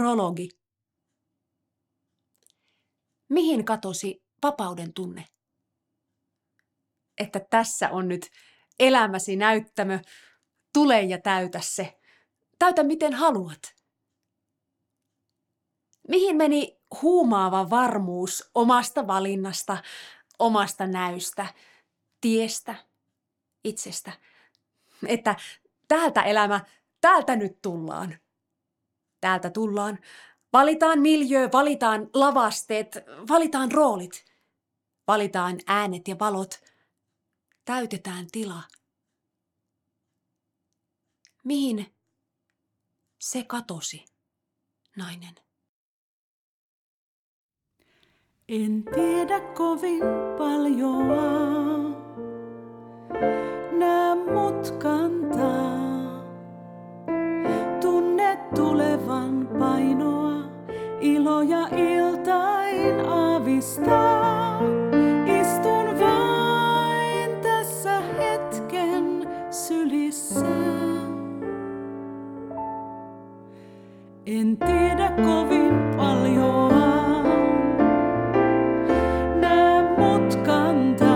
Prologi. Mihin katosi vapauden tunne? Että tässä on nyt elämäsi näyttämö, tule ja täytä se. Täytä miten haluat. Mihin meni huumaava varmuus omasta valinnasta, omasta näystä, tiestä, itsestä? Että täältä elämä, täältä nyt tullaan. Täältä tullaan. Valitaan miljö, valitaan lavasteet, valitaan roolit. Valitaan äänet ja valot. Täytetään tila. Mihin se katosi, nainen? En tiedä kovin paljoa, nää mut tulevan painoa, ilo ja iltain aavistaa. Istun vain tässä hetken sylissä. En tiedä kovin paljoa. Nää mut kantaa.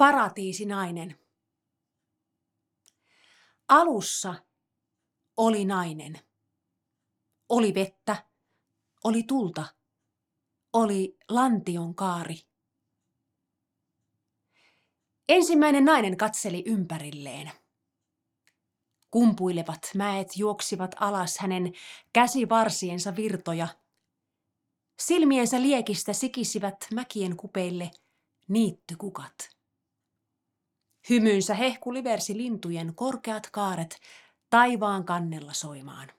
Paratiisinainen. Alussa oli nainen. Oli vettä, oli tulta, oli lantion kaari. Ensimmäinen nainen katseli ympärilleen. Kumpuilevat mäet juoksivat alas hänen käsivarsiensa virtoja. Silmiensä liekistä sikisivät mäkien kupeille niittykukat. Hymynsä hehku liversi lintujen korkeat kaaret taivaan kannella soimaan.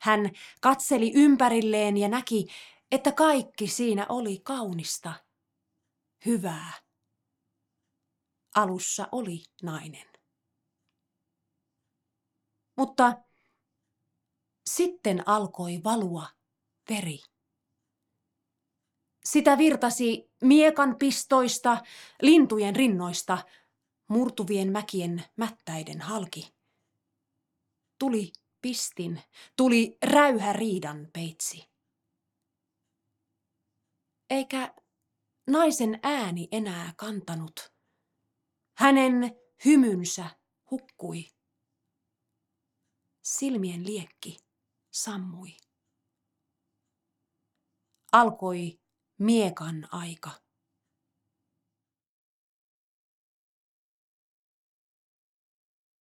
Hän katseli ympärilleen ja näki, että kaikki siinä oli kaunista, hyvää. Alussa oli nainen. Mutta sitten alkoi valua veri. Sitä virtasi miekan pistoista, lintujen rinnoista, murtuvien mäkien mättäiden halki. Tuli pistin, tuli räyhä riidan peitsi. Eikä naisen ääni enää kantanut. Hänen hymynsä hukkui. Silmien liekki sammui. Alkoi miekan aika.